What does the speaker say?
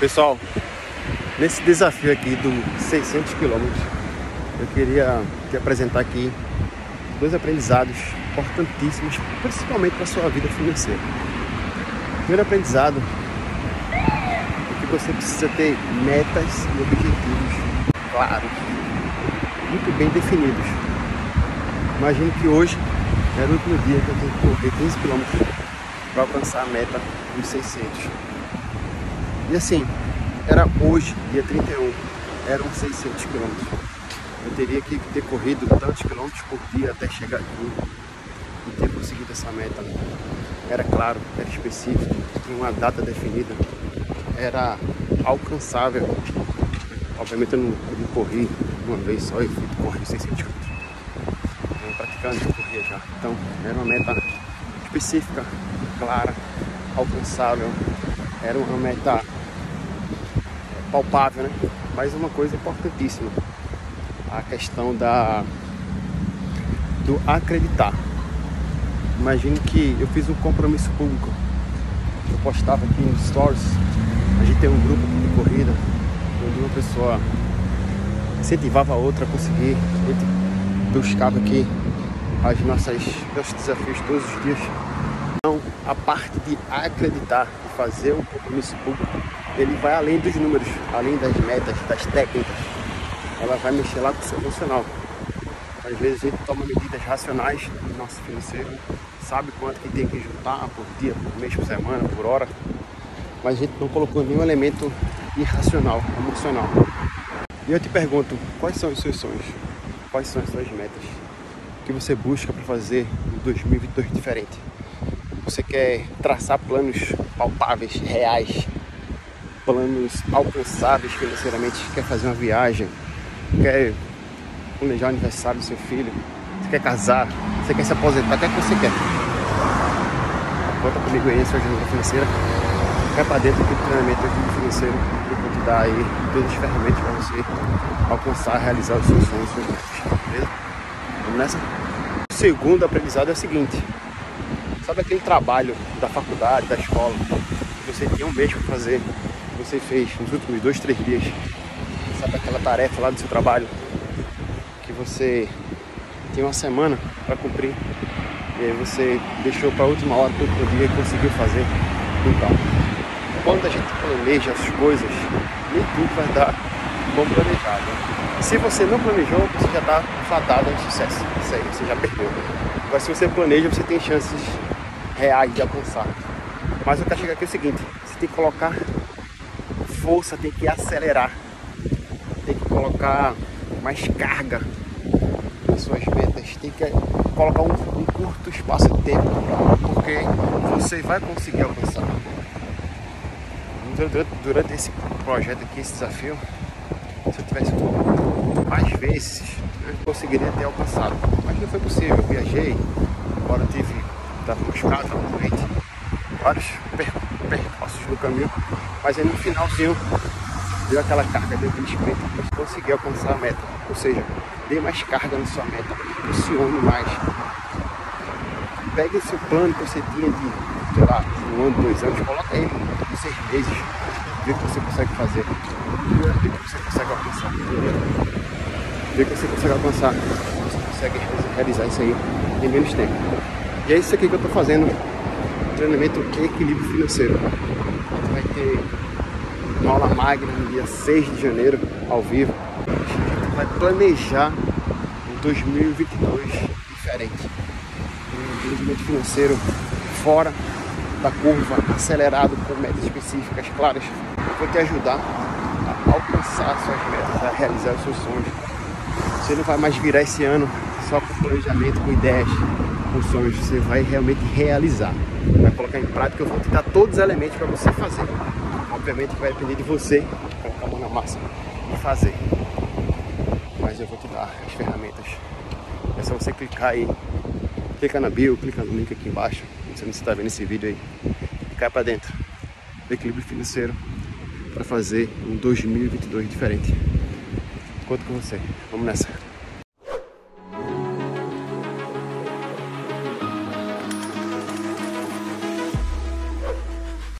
Pessoal, nesse desafio aqui do 600 quilômetros, eu queria te apresentar aqui dois aprendizados importantíssimos, principalmente para a sua vida financeira. Primeiro aprendizado é que você precisa ter metas e objetivos claros, muito bem definidos. Imagine que hoje era o último dia que eu tenho que correr 15 quilômetros para alcançar a meta dos 600. E assim, era hoje, dia 31, eram 600 quilômetros. Eu teria que ter corrido tantos quilômetros por dia até chegar aqui e ter conseguido essa meta. Era claro, era específico, tinha uma data definida, era alcançável. Obviamente eu não, corri uma vez só, eu fui correr 600 quilômetros. Eu praticando, eu corria já. Então era uma meta específica, clara, alcançável. Era uma meta palpável, né? Mas uma coisa importantíssima, a questão da do acreditar. Imagine que eu fiz um compromisso público. Eu postava aqui nos stories. A gente tem um grupo de corrida onde uma pessoa incentivava a outra a conseguir. A gente buscava aqui as nossas nossos desafios todos os dias. Então, a parte de acreditar, de fazer um compromisso público, ele vai além dos números, além das metas, das técnicas. Ela vai mexer lá com o seu emocional. Às vezes a gente toma medidas racionais no nosso financeiro, sabe quanto que tem que juntar por dia, por mês, por semana, por hora, mas a gente não colocou nenhum elemento irracional, emocional. E eu te pergunto, quais são os seus sonhos? Quais são as suas metas? O que você busca para fazer em 2022 diferente? Você quer traçar planos palpáveis, reais, planos alcançáveis financeiramente, quer fazer uma viagem, quer planejar o aniversário do seu filho, você quer casar, você quer se aposentar, o que é você quer? Conta comigo aí, sua agenda financeira. Vai para dentro do treinamento aqui financeiro. Eu vou te dar aí todas as ferramentas para você alcançar, realizar os seus sonhos, seus. Beleza? Vamos nessa? O segundo aprendizado é o seguinte. Sabe aquele trabalho da faculdade, da escola, você tinha um mês para fazer, você fez nos últimos dois, três dias? Sabe aquela tarefa lá do seu trabalho que você tinha uma semana para cumprir e aí você deixou para a última hora do outro dia e conseguiu fazer? Então, quando a gente planeja as coisas, nem tudo vai dar como planejado. Se você não planejou, você já está fadado ao sucesso. Isso aí, você já perdeu. Mas se você planeja, você tem chances reais de alcançar. Mas eu quero chegar aqui é o seguinte, você tem que colocar força, tem que acelerar, tem que colocar mais carga nas suas metas, tem que colocar um, um curto espaço de tempo, porque você vai conseguir alcançar. Durante, durante esse projeto aqui, esse desafio, se eu tivesse mais vezes, eu conseguiria ter alcançado. Mas não foi possível, eu viajei, agora tive, estava machucado, estava doente, vários percursos no caminho, mas aí no finalzinho deu aquela carga, deu aquele para conseguir alcançar a meta. Ou seja, dê mais carga na sua meta, funcione mais. Pegue esse plano que você tinha de, sei lá, um ano, dois anos, coloca ele em seis meses, vê o que você consegue fazer, vê o que você consegue alcançar. Vê o que você consegue alcançar, você consegue realizar isso aí em menos tempo. E é isso aqui que eu estou fazendo treinamento equilíbrio financeiro. A gente vai ter uma aula magna no dia 6 de janeiro, ao vivo. A gente vai planejar um 2022 diferente. Um planejamento financeiro fora da curva, acelerado, com metas específicas claras. Vou te ajudar a alcançar suas metas, a realizar os seus sonhos. Você não vai mais virar esse ano só com planejamento, com ideias, sonhos. Você vai realmente realizar vai colocar em prática, eu vou te dar todos os elementos para você fazer. Obviamente vai depender de você colocar a mão na massa e fazer. Mas eu vou te dar as ferramentas. É só você clicar aí, clica na bio, clica no link aqui embaixo, não sei se você está vendo esse vídeo aí, cai para dentro equilíbrio financeiro para fazer um 2022 diferente. Conto com você. Vamos nessa.